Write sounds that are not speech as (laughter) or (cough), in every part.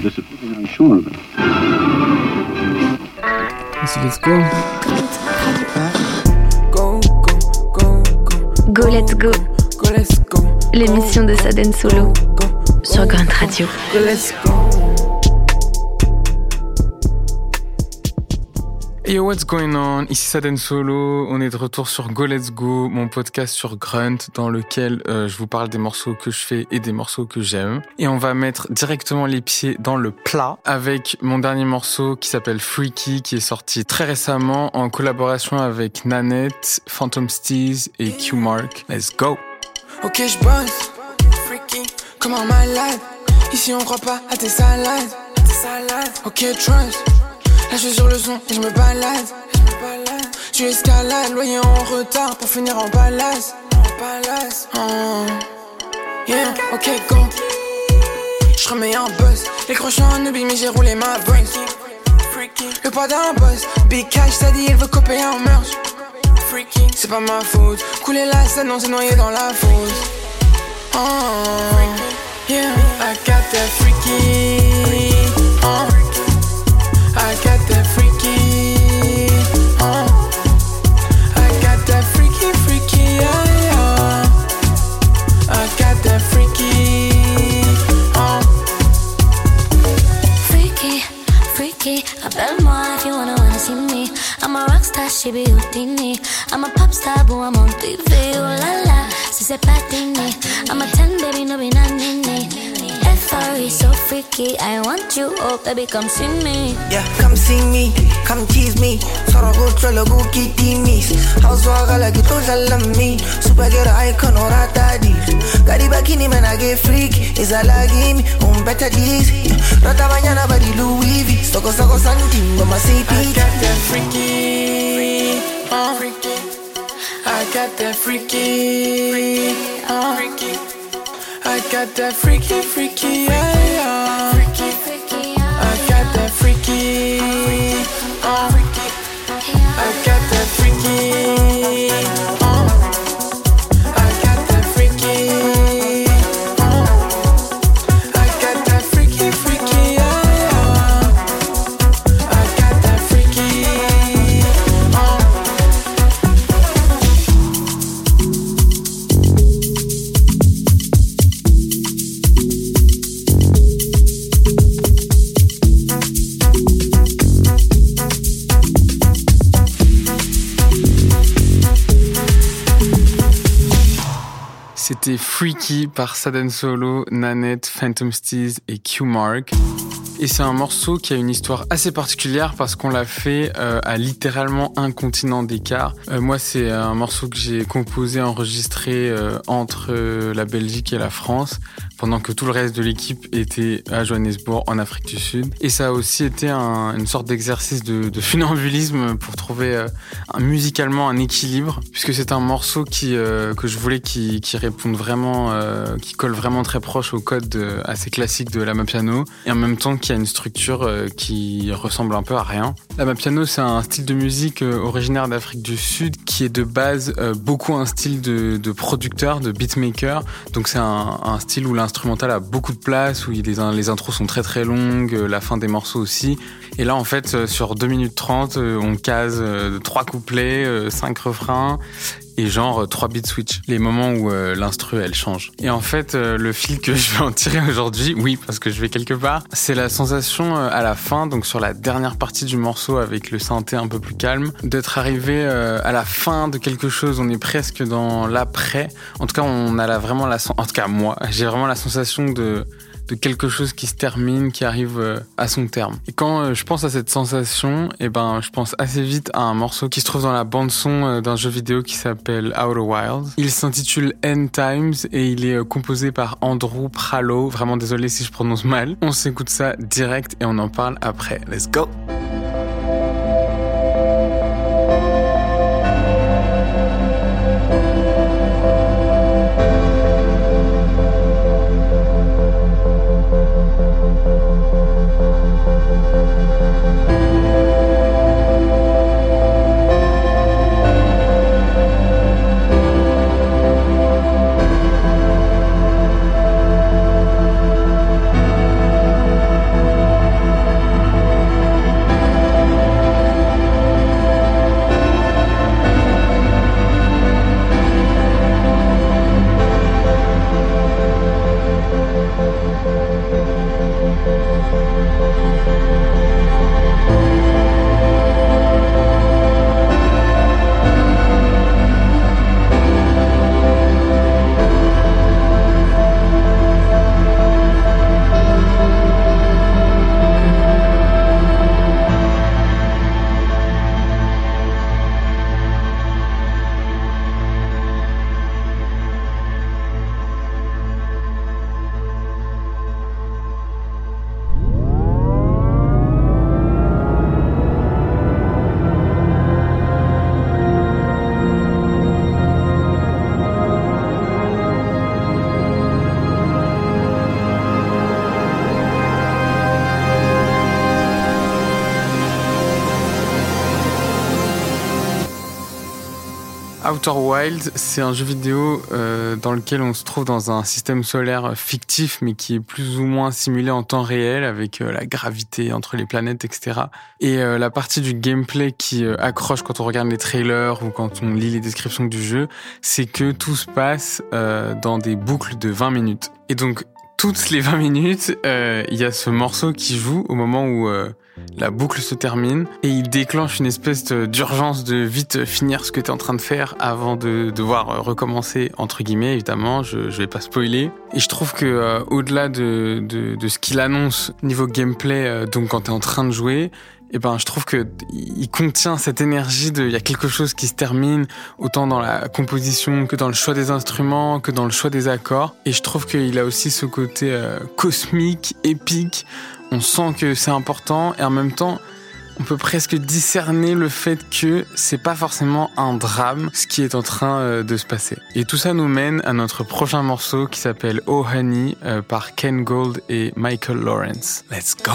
disciplinary, sure. let's go. Go, go, go, go. Go, let's go. Go, let's go. L'émission de Saden Solo sur Grand Radio. Go, let's go. Yo, what's going on? Ici Saden Solo. On est de retour sur Go Let's Go, mon podcast sur Grunt, dans lequel euh, je vous parle des morceaux que je fais et des morceaux que j'aime. Et on va mettre directement les pieds dans le plat avec mon dernier morceau qui s'appelle Freaky, qui est sorti très récemment en collaboration avec Nanette, Phantom Steez et Q-Mark. Let's go! Ok, je bosse. Freaky, comme un malade. Ici, on croit pas à tes salades. Ok, trust. Là, je suis sur le son et je me balade. Tu escalades, loyer en retard pour finir en palace. En palace. Oh. Yeah, ok, go. Je remets un buzz. Les crochets en oubli, mais j'ai roulé ma brain. Le pas d'un boss. Big cash, ça dit, il veut copier un merch. C'est pas ma faute. Couler la scène, on s'est noyé dans la fosse. Oh, yeah, I got that freaky. is a patini. Eh? I'm a 10, baby, no be nanini. Eh? FRE so freaky, I want you, oh baby, come see me. Yeah, come see me, come tease me. 서로 고쳐려 고기 디미스. 하우스와가 like 또 잘남미. 수박에라 아이콘 오라따디. 가리바키니면 get freaky. Is I like me, un better dizzy. 라타 마ñana Louis V. 서고 서고 산팀, 너마 CP. I got that freaky. Got that freaky. Uh, I got that freaky, freaky, yeah, yeah. C'était Freaky par Saden Solo, Nanette, Phantom Steez et Q-Mark. Et c'est un morceau qui a une histoire assez particulière parce qu'on l'a fait euh, à littéralement un continent d'écart. Euh, moi, c'est un morceau que j'ai composé, enregistré euh, entre euh, la Belgique et la France pendant que tout le reste de l'équipe était à Johannesburg, en Afrique du Sud. Et ça a aussi été un- une sorte d'exercice de, de funambulisme pour trouver euh, musicalement un équilibre, puisque c'est un morceau qui, euh, que je voulais qui, qui réponde vraiment, euh, qui colle vraiment très proche au code euh, assez classique de la piano, et en même temps qui a une structure qui ressemble un peu à rien. La piano, c'est un style de musique originaire d'Afrique du Sud qui est de base beaucoup un style de, de producteur, de beatmaker. Donc c'est un, un style où l'instrumental a beaucoup de place, où les, les intros sont très très longues, euh, la fin des morceaux aussi. Et là, en fait, euh, sur 2 minutes 30, euh, on case euh, trois couplets, euh, cinq refrains et genre euh, trois beat switch. Les moments où euh, l'instru elle change. Et en fait, euh, le fil que (laughs) je vais en tirer aujourd'hui, oui, parce que je vais quelque part, c'est la sensation euh, à la fin, donc sur la dernière partie du morceau avec le synthé un peu plus calme, d'être arrivé euh, à la fin de quelque chose. On est presque dans l'après. En tout cas, on a vraiment la, sen- en tout cas moi, j'ai vraiment la sensation de de quelque chose qui se termine, qui arrive euh, à son terme. Et quand euh, je pense à cette sensation, eh ben, je pense assez vite à un morceau qui se trouve dans la bande son euh, d'un jeu vidéo qui s'appelle Outer Wild. Il s'intitule End Times et il est composé par Andrew Pralo. Vraiment désolé si je prononce mal. On s'écoute ça direct et on en parle après. Let's go! Outer Wild, c'est un jeu vidéo euh, dans lequel on se trouve dans un système solaire fictif, mais qui est plus ou moins simulé en temps réel, avec euh, la gravité entre les planètes, etc. Et euh, la partie du gameplay qui accroche quand on regarde les trailers ou quand on lit les descriptions du jeu, c'est que tout se passe dans des boucles de 20 minutes. Et donc, toutes les 20 minutes, il y a ce morceau qui joue au moment où la boucle se termine et il déclenche une espèce d'urgence de vite finir ce que tu es en train de faire avant de devoir recommencer, entre guillemets, évidemment, je, vais pas spoiler. Et je trouve que euh, au-delà de, de, ce qu'il annonce niveau gameplay, euh, donc quand tu es en train de jouer, et eh ben je trouve que il contient cette énergie de il y a quelque chose qui se termine autant dans la composition que dans le choix des instruments que dans le choix des accords et je trouve qu'il a aussi ce côté euh, cosmique épique on sent que c'est important et en même temps, on peut presque discerner le fait que c'est pas forcément un drame ce qui est en train euh, de se passer. Et tout ça nous mène à notre prochain morceau qui s'appelle Oh Honey euh, par Ken Gold et Michael Lawrence. Let's go!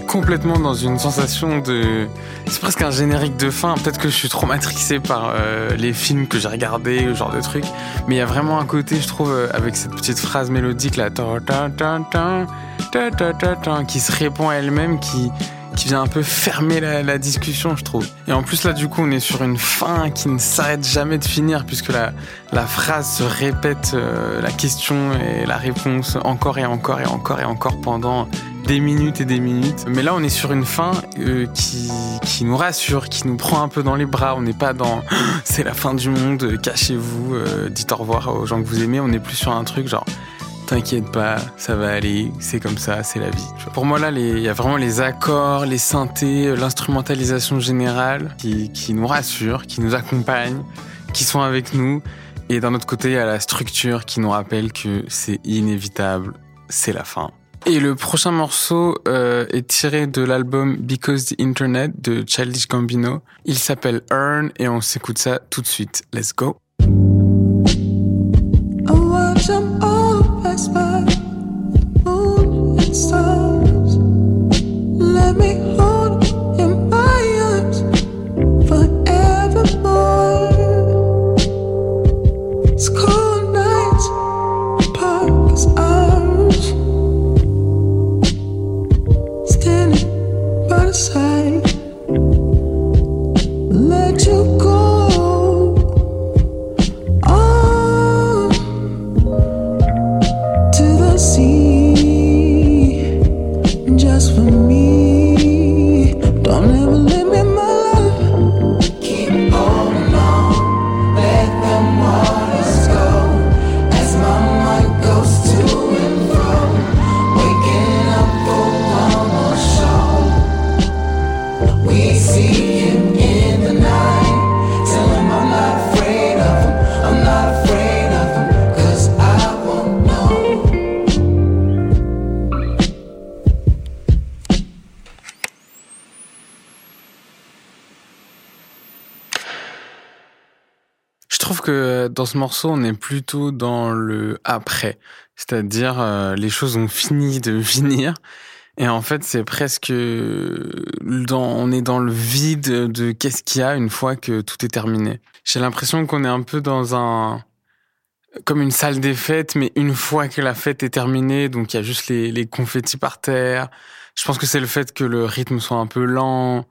Complètement dans une sensation de. C'est presque un générique de fin. Peut-être que je suis trop matrixé par euh, les films que j'ai regardés, ce genre de trucs. Mais il y a vraiment un côté, je trouve, euh, avec cette petite phrase mélodique là, qui se répond à elle-même, qui, qui vient un peu fermer la, discussion, je trouve. Et en plus, là, du coup, on est sur une fin qui ne s'arrête jamais de finir, puisque la, la phrase se répète, euh, la question et la réponse encore et encore et encore et encore pendant des minutes et des minutes. Mais là, on est sur une fin euh, qui, qui nous rassure, qui nous prend un peu dans les bras. On n'est pas dans (gasps) c'est la fin du monde, cachez-vous, euh, dites au revoir aux gens que vous aimez. On est plus sur un truc genre T'inquiète pas, ça va aller, c'est comme ça, c'est la vie. Pour moi là, il y a vraiment les accords, les synthés, l'instrumentalisation générale qui, qui nous rassure, qui nous accompagne, qui sont avec nous. Et d'un autre côté, il y a la structure qui nous rappelle que c'est inévitable, c'est la fin. Et le prochain morceau euh, est tiré de l'album Because the Internet de Childish Gambino. Il s'appelle Earn et on s'écoute ça tout de suite. Let's go. Let me dans ce morceau, on est plutôt dans le après, c'est-à-dire euh, les choses ont fini de (laughs) finir. Et en fait, c'est presque dans, on est dans le vide de qu'est-ce qu'il y a une fois que tout est terminé. J'ai l'impression qu'on est un peu dans un, comme une salle des fêtes, mais une fois que la fête est terminée, donc il y a juste les, confettis par terre. Je pense que c'est le fait que le rythme soit un peu lent, euh,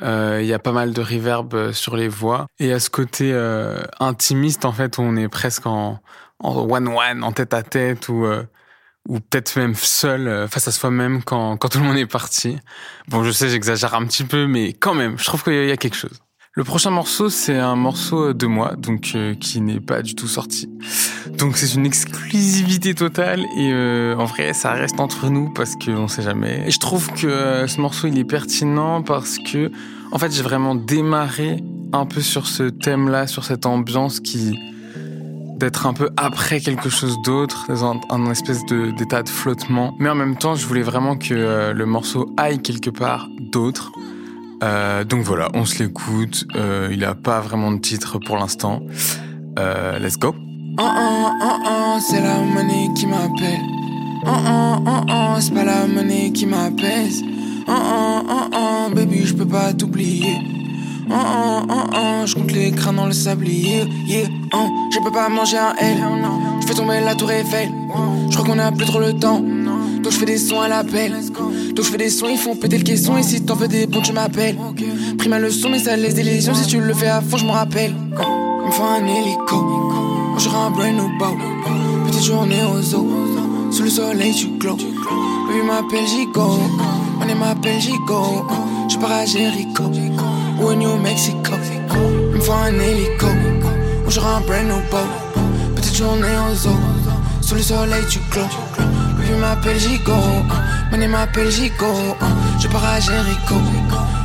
il y a pas mal de reverb euh, sur les voix. Et à ce côté euh, intimiste, en fait, où on est presque en one-one, en tête-à-tête, ou, ou peut-être même seul, face à soi-même, quand, quand tout le monde est parti. Bon, je sais, j'exagère un petit peu, mais quand même, je trouve qu'il y a quelque chose. Le prochain morceau, c'est un morceau de moi, donc qui n'est pas du tout sorti. Donc c'est une exclusivité totale et en vrai, ça reste entre nous parce qu'on sait jamais. Et je trouve que ce morceau, il est pertinent parce que en fait, j'ai vraiment démarré un peu sur ce thème-là, sur cette ambiance qui d'être un peu après quelque chose d'autre, dans un, espèce d'état de, flottement. Mais en même temps, je voulais vraiment que euh, le morceau aille quelque part d'autre. Euh, donc voilà, on se l'écoute. Euh, il a pas vraiment de titre pour l'instant. Euh, let's go. Oh, oh, oh, c'est la monnaie qui m'appelle. Oh, oh, oh, oh, c'est pas la monnaie qui m'apaise. Oh oh oh oh, baby, je peux pas t'oublier. Oh oh oh oh, je compte les crânes dans le sablier. Yeah, oh, je peux pas manger un L. Je fais tomber la tour Eiffel. Je crois qu'on a plus trop le temps. Donc je fais des sons à l'appel. Donc je fais des sons, ils font péter le caisson. Et si t'en veux des bons, tu m'appelles. Pris ma leçon, mais ça laisse des lésions. Si tu le fais à fond, je me rappelle. Il me faut un hélico. Moi un brand new bow. Petite journée aux zoo. Sous le soleil, tu clos. Baby m'appelle Gico. On est m'appelle Gico. Je pars à Jericho. Ou au New Mexico. Il me faut un hélico. Ou j'aurai un brand new boat. Petite journée aux zoo. Sous le soleil, tu clos. Baby m'appelle Gico. On est m'appelle Gico. Je pars à Jericho.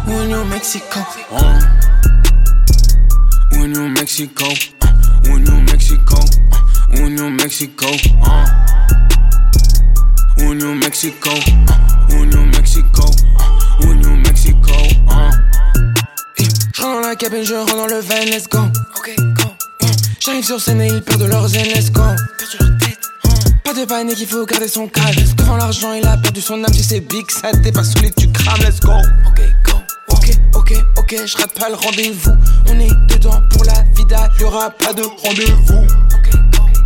Ou New Mexico? Ou New Mexico? Ou New Mexico? Ou New Mexico? Ou New Mexico? Ou New Mexico? Ou New Mexico? Je rentre dans la cabine, je rentre dans le van, let's go. J'arrive sur scène et ils perdent leur zen, let's go. Pas de panique, il faut garder son calme. Quand l'argent il a perdu son âme, si c'est big, ça dépasse les tu crames, let's go. Ok, go. Ok, ok, ok, je rate pas le rendez-vous. On est dedans pour la vida, y'aura pas de rendez-vous. Ok,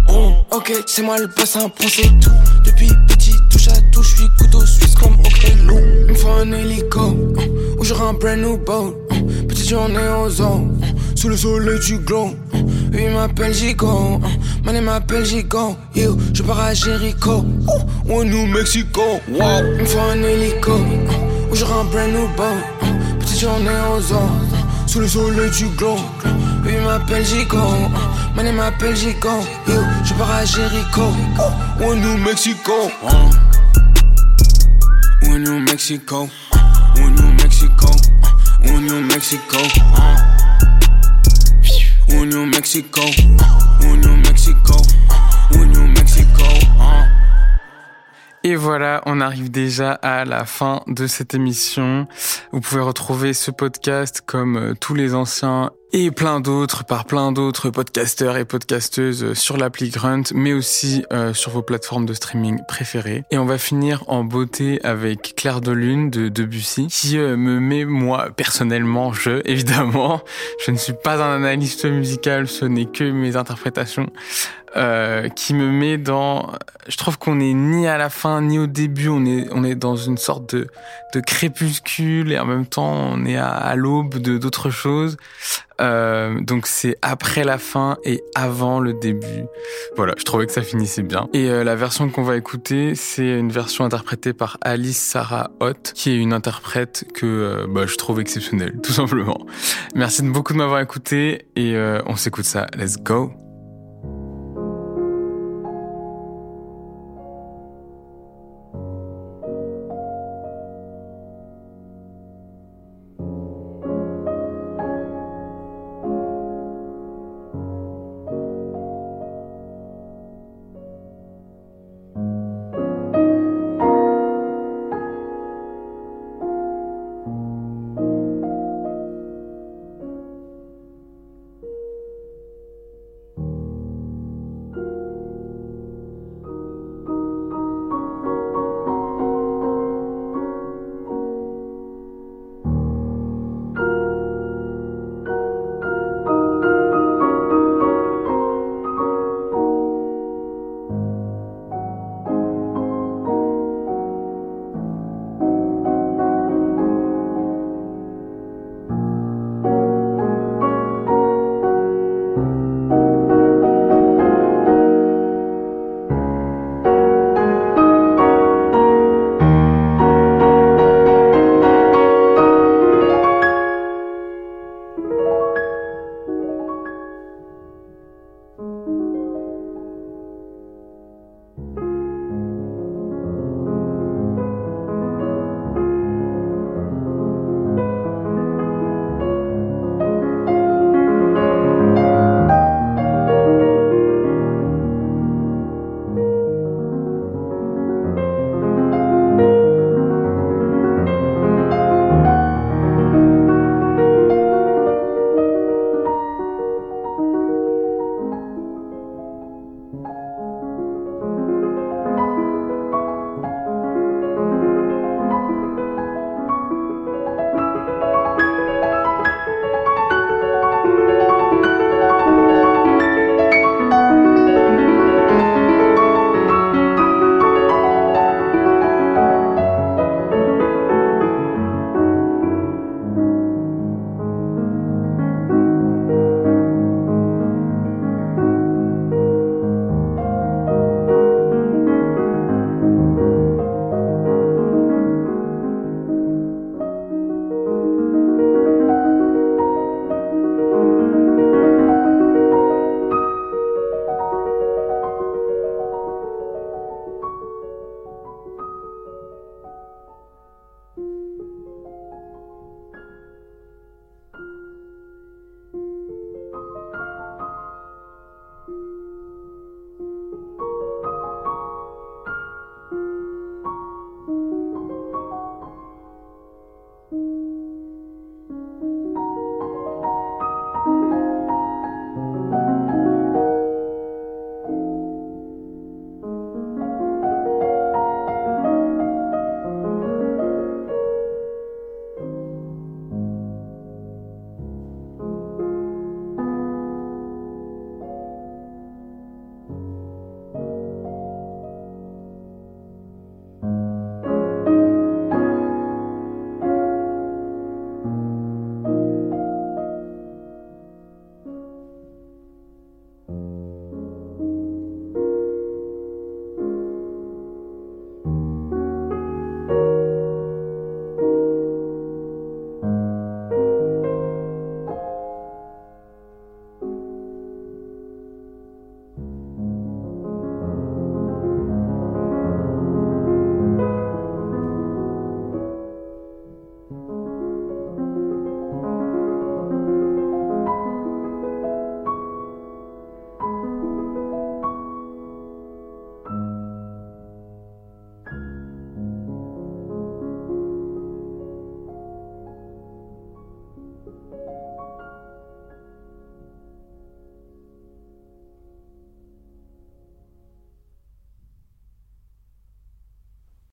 oh, ok, c'est moi le boss, un point c'est tout. Depuis petit, touche à tout, je suis couteau suisse comme Ochello. Une fois un hélico, ou j'aurai un brand new boat. Petite journée aux zones, sous le soleil du glow. Il m'appelle Gico, my name m'appelle Gico. Yo, je pars à Jericho, ou New Mexico. Wow. Une fois un hélico, ou j'aurai un brand new boat. Petite journée aux zones, sous le soleil du glow. Il m'appelle Gico, my name m'appelle Gico. Yo, je pars à Jericho, ou New Mexico. Ou New Mexico, ou New Mexico, ou New Mexico. Mexico. Et voilà, on arrive déjà à la fin de cette émission. Vous pouvez retrouver ce podcast comme euh, tous les anciens et plein d'autres par plein d'autres podcasteurs et podcasteuses sur l'appli Grunt, mais aussi euh, sur vos plateformes de streaming préférées. Et on va finir en beauté avec Claire de Lune de Debussy, qui euh, me met moi personnellement, je (laughs) évidemment, je ne suis pas un analyste musical, ce n'est que mes interprétations. Euh, qui me met dans. Je trouve qu'on n'est ni à la fin ni au début. On est on est dans une sorte de de crépuscule et en même temps on est à, à l'aube de d'autres choses. Euh, donc c'est après la fin et avant le début. Voilà, je trouvais que ça finissait bien. Et euh, la version qu'on va écouter, c'est une version interprétée par Alice Sarah Hott, qui est une interprète que euh, bah, je trouve exceptionnelle, (laughs) tout simplement. Merci beaucoup de m'avoir écouté et euh, on s'écoute ça. Let's go.